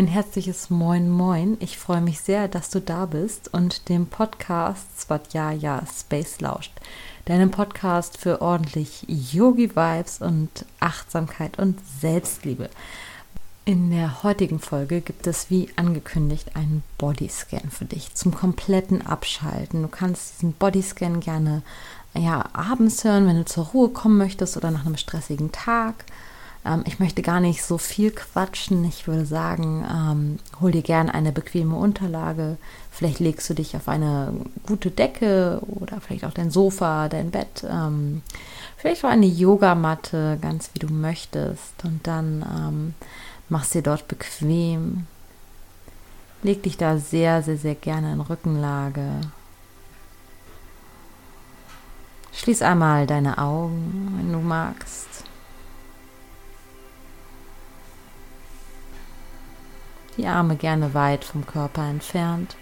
Ein herzliches Moin Moin. Ich freue mich sehr, dass du da bist und dem Podcast Svatjaya Space lauscht. Deinem Podcast für ordentlich Yogi-Vibes und Achtsamkeit und Selbstliebe. In der heutigen Folge gibt es wie angekündigt einen Bodyscan für dich zum kompletten Abschalten. Du kannst diesen Bodyscan gerne ja, abends hören, wenn du zur Ruhe kommen möchtest oder nach einem stressigen Tag. Ähm, ich möchte gar nicht so viel quatschen. Ich würde sagen, ähm, hol dir gerne eine bequeme Unterlage. Vielleicht legst du dich auf eine gute Decke oder vielleicht auch dein Sofa, dein Bett. Ähm, vielleicht auch eine Yogamatte, ganz wie du möchtest. Und dann ähm, machst dir dort bequem. Leg dich da sehr, sehr, sehr gerne in Rückenlage. Schließ einmal deine Augen, wenn du magst. Die Arme gerne weit vom Körper entfernt.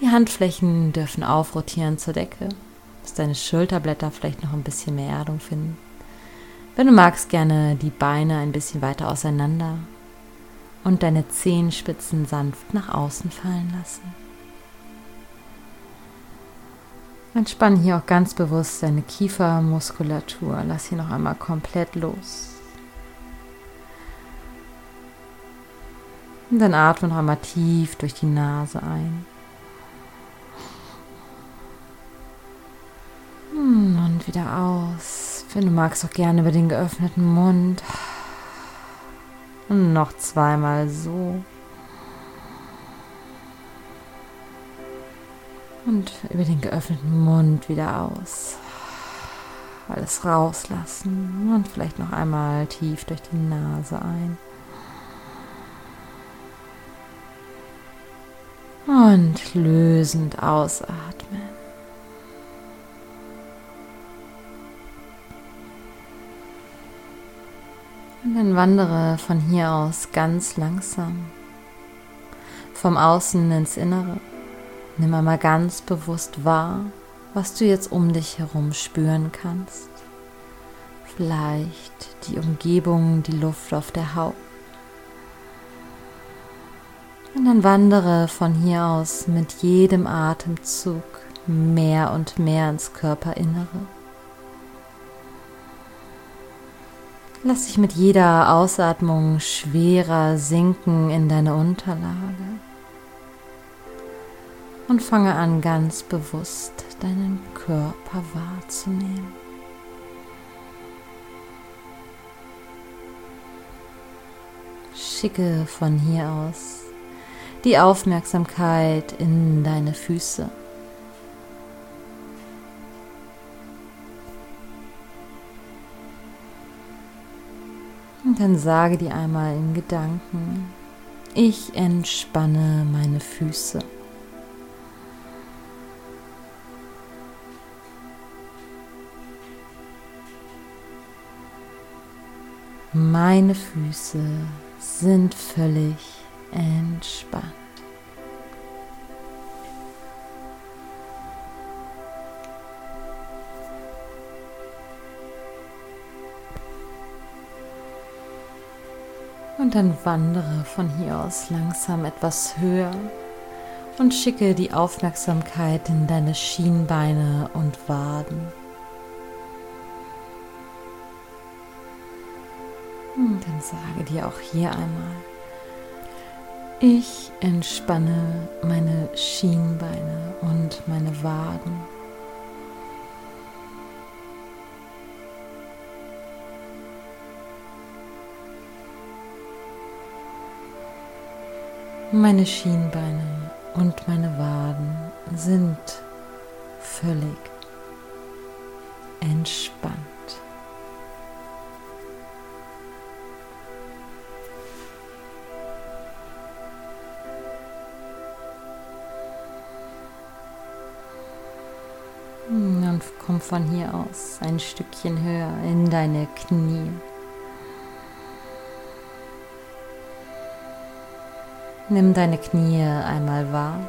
Die Handflächen dürfen aufrotieren zur Decke, bis deine Schulterblätter vielleicht noch ein bisschen mehr Erdung finden. Wenn du magst, gerne die Beine ein bisschen weiter auseinander und deine Zehenspitzen sanft nach außen fallen lassen. Entspann hier auch ganz bewusst deine Kiefermuskulatur. Lass hier noch einmal komplett los. Und dann atme noch einmal tief durch die Nase ein. Hm, und wieder aus. Wenn du magst, auch gerne über den geöffneten Mund. Und noch zweimal so. Und über den geöffneten Mund wieder aus. Alles rauslassen. Und vielleicht noch einmal tief durch die Nase ein. Und lösend ausatmen. Und dann wandere von hier aus ganz langsam vom Außen ins Innere. Nimm einmal ganz bewusst wahr, was du jetzt um dich herum spüren kannst. Vielleicht die Umgebung, die Luft auf der Haut und dann wandere von hier aus mit jedem Atemzug mehr und mehr ins Körperinnere. Lass dich mit jeder Ausatmung schwerer sinken in deine Unterlage und fange an ganz bewusst deinen Körper wahrzunehmen. Schicke von hier aus die Aufmerksamkeit in deine Füße. Und dann sage dir einmal in Gedanken, ich entspanne meine Füße. Meine Füße sind völlig entspannt. Und dann wandere von hier aus langsam etwas höher und schicke die Aufmerksamkeit in deine Schienbeine und Waden. Und dann sage dir auch hier einmal, ich entspanne meine Schienbeine und meine Waden. Meine Schienbeine und meine Waden sind völlig entspannt. Und komm von hier aus ein Stückchen höher in deine Knie. Nimm deine Knie einmal wahr.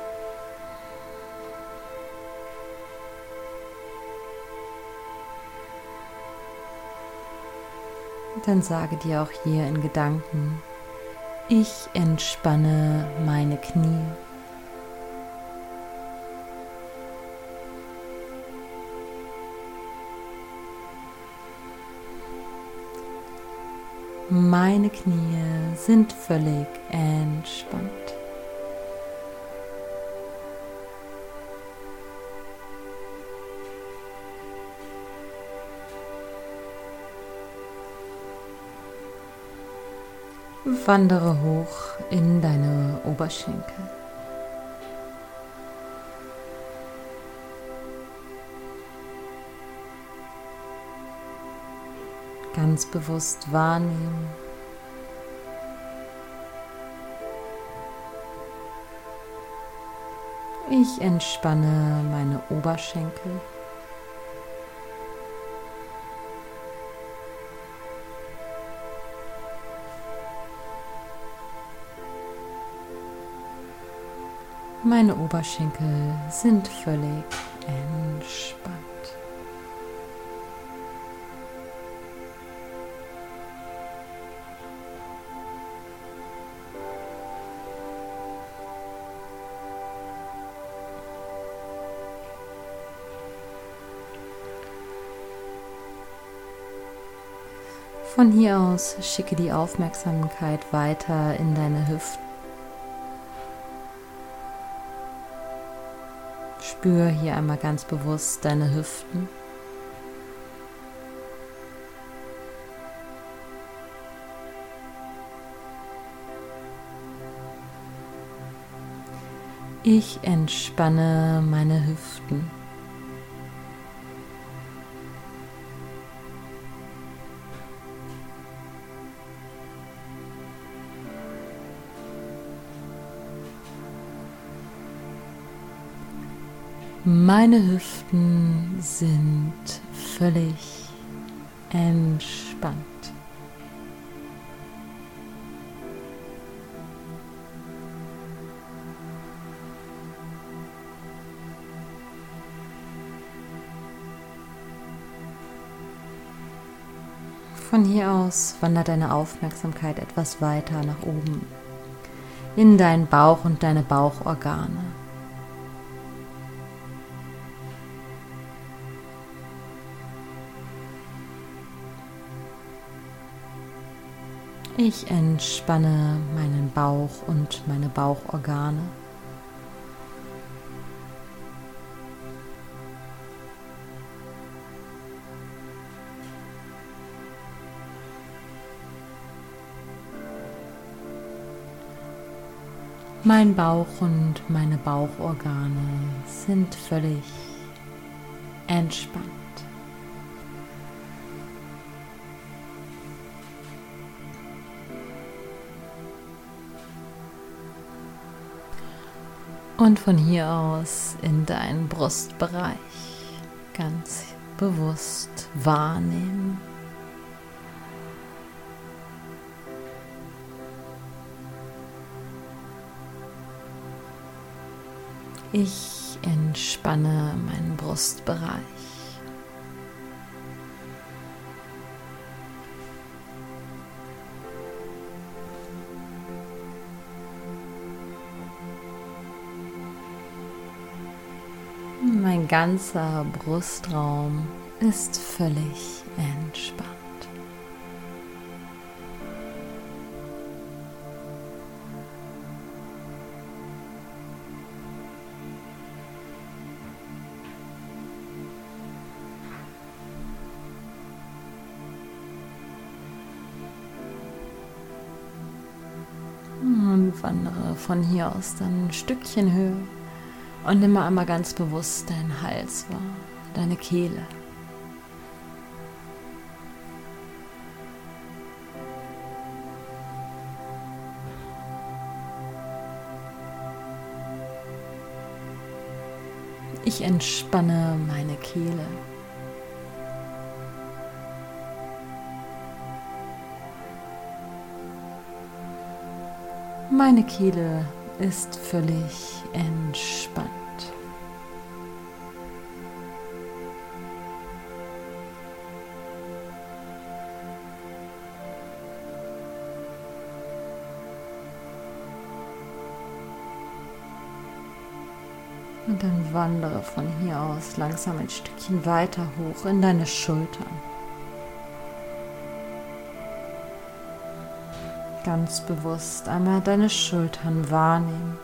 Dann sage dir auch hier in Gedanken, Ich entspanne meine Knie. Meine Knie sind völlig entspannt. Wandere hoch in deine Oberschenkel. Ganz bewusst wahrnehmen. Ich entspanne meine Oberschenkel. Meine Oberschenkel sind völlig entspannt. Von hier aus schicke die Aufmerksamkeit weiter in deine Hüften. Spür hier einmal ganz bewusst deine Hüften. Ich entspanne meine Hüften. Meine Hüften sind völlig entspannt. Von hier aus wandert deine Aufmerksamkeit etwas weiter nach oben in deinen Bauch und deine Bauchorgane. Ich entspanne meinen Bauch und meine Bauchorgane. Mein Bauch und meine Bauchorgane sind völlig entspannt. Und von hier aus in deinen Brustbereich ganz bewusst wahrnehmen. Ich entspanne meinen Brustbereich. Ganzer Brustraum ist völlig entspannt. Wandere von hier aus dann ein Stückchen höher und nimm mal einmal ganz bewusst deinen Hals wahr, deine Kehle. Ich entspanne meine Kehle. Meine Kehle ist völlig entspannt. Und dann wandere von hier aus langsam ein Stückchen weiter hoch in deine Schultern. Ganz bewusst einmal deine Schultern wahrnehmen.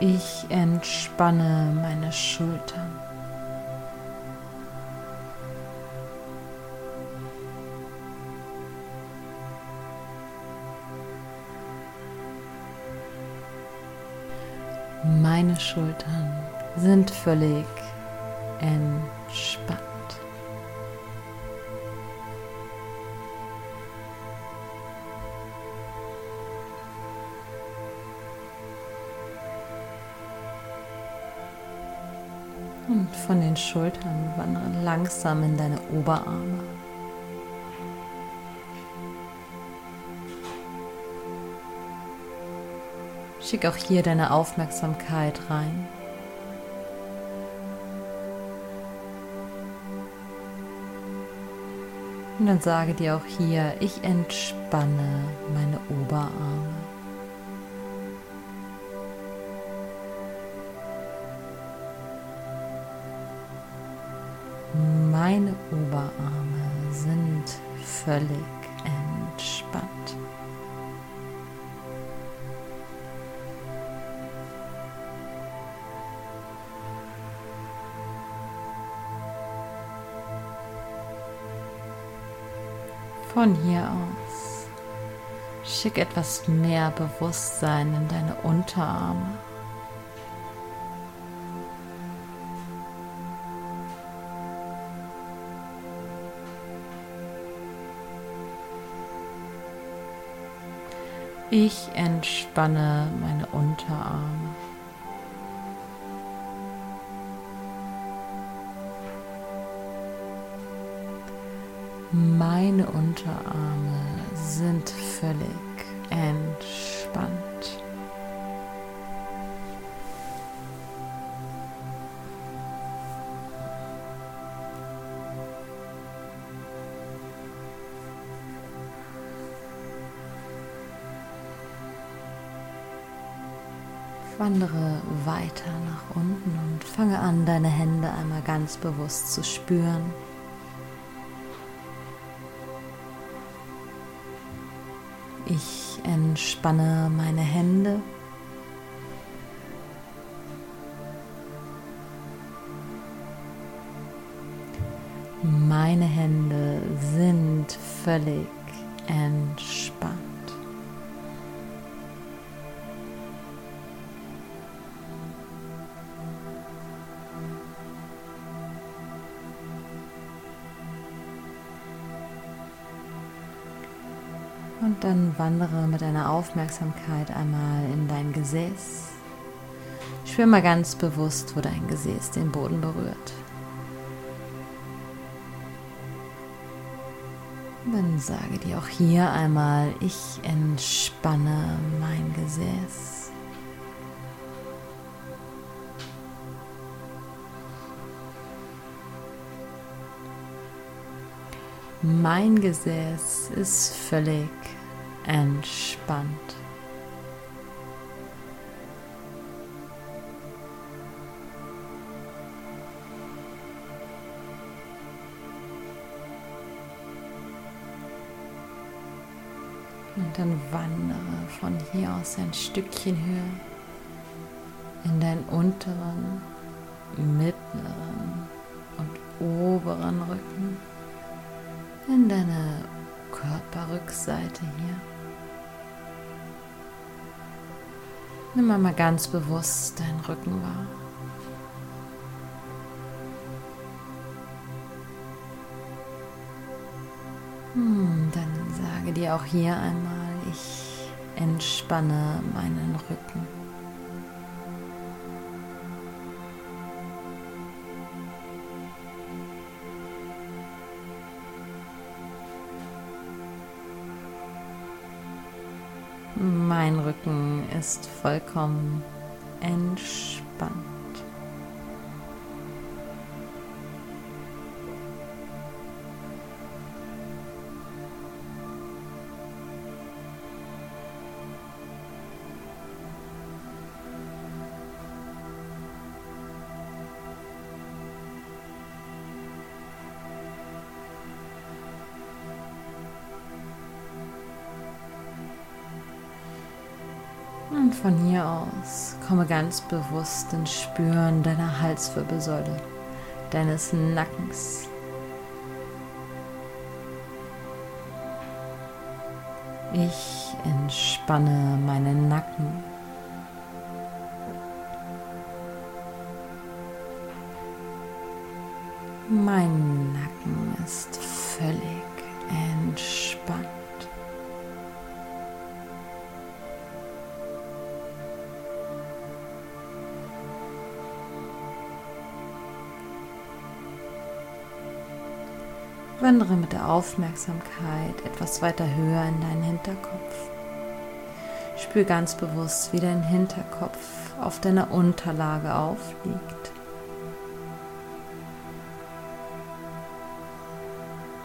Ich entspanne meine Schultern. Meine Schultern sind völlig entspannt. Und von den Schultern wandern langsam in deine Oberarme. Schick auch hier deine Aufmerksamkeit rein. Und dann sage dir auch hier, ich entspanne meine Oberarme. Meine Oberarme sind völlig Von hier aus schick etwas mehr Bewusstsein in deine Unterarme. Ich entspanne meine Unterarme. Meine Unterarme sind völlig entspannt. Wandere weiter nach unten und fange an, deine Hände einmal ganz bewusst zu spüren. Entspanne meine Hände. Meine Hände sind völlig entspannt. Dann wandere mit deiner Aufmerksamkeit einmal in dein Gesäß. Spür mal ganz bewusst, wo dein Gesäß den Boden berührt. Dann sage dir auch hier einmal, ich entspanne mein Gesäß. Mein Gesäß ist völlig entspannt. Und dann wandere von hier aus ein Stückchen höher in deinen unteren, mittleren und oberen Rücken, in deine Körperrückseite hier. Nimm einmal ganz bewusst deinen Rücken wahr. Hm, dann sage dir auch hier einmal, ich entspanne meinen Rücken. Mein Rücken ist vollkommen entspannt. Komme ganz bewusst ins Spüren deiner Halswirbelsäule, deines Nackens. Ich entspanne meinen Nacken. Mein Nacken ist völlig Wandere mit der Aufmerksamkeit etwas weiter höher in deinen Hinterkopf. Spür ganz bewusst, wie dein Hinterkopf auf deiner Unterlage aufliegt.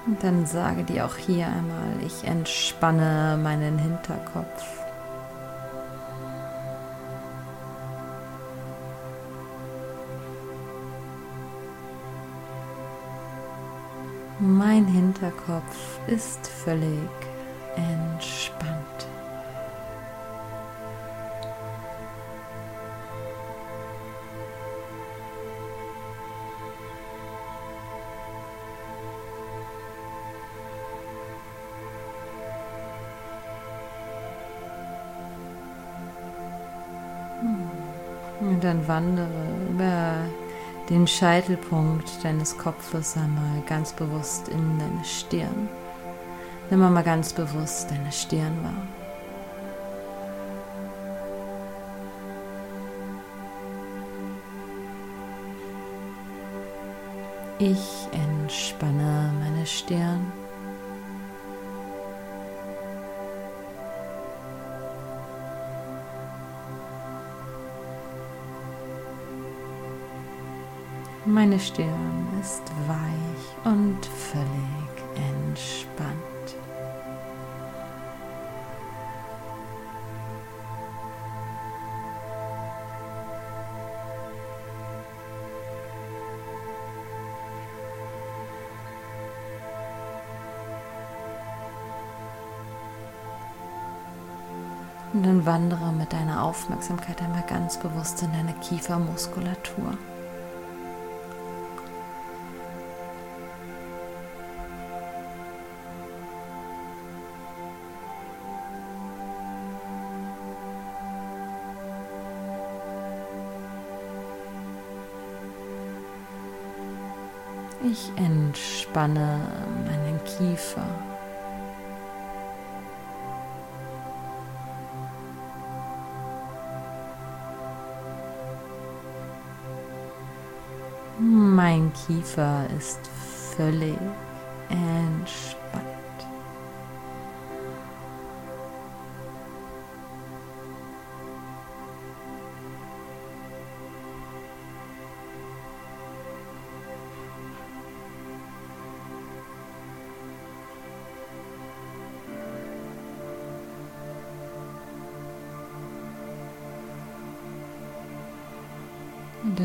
Und dann sage dir auch hier einmal, ich entspanne meinen Hinterkopf. Mein Hinterkopf ist völlig entspannt. Und dann wandere über den Scheitelpunkt deines Kopfes einmal ganz bewusst in deine Stirn. Nimm mal ganz bewusst deine Stirn wahr. Ich entspanne meine Stirn. Meine Stirn ist weich und völlig entspannt. Und dann wandere mit deiner Aufmerksamkeit einmal ganz bewusst in deine Kiefermuskulatur. Ich entspanne meinen Kiefer. Mein Kiefer ist völlig entspannt.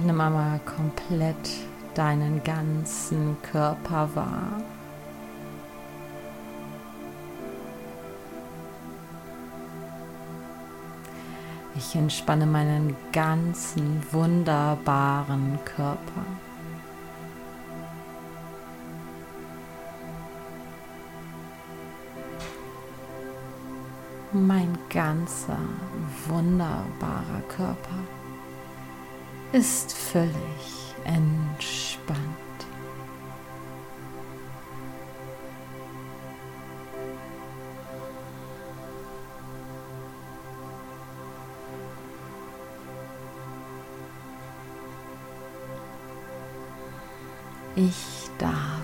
Nimm einmal komplett deinen ganzen Körper wahr. Ich entspanne meinen ganzen wunderbaren Körper. Mein ganzer wunderbarer Körper ist völlig entspannt. Ich darf.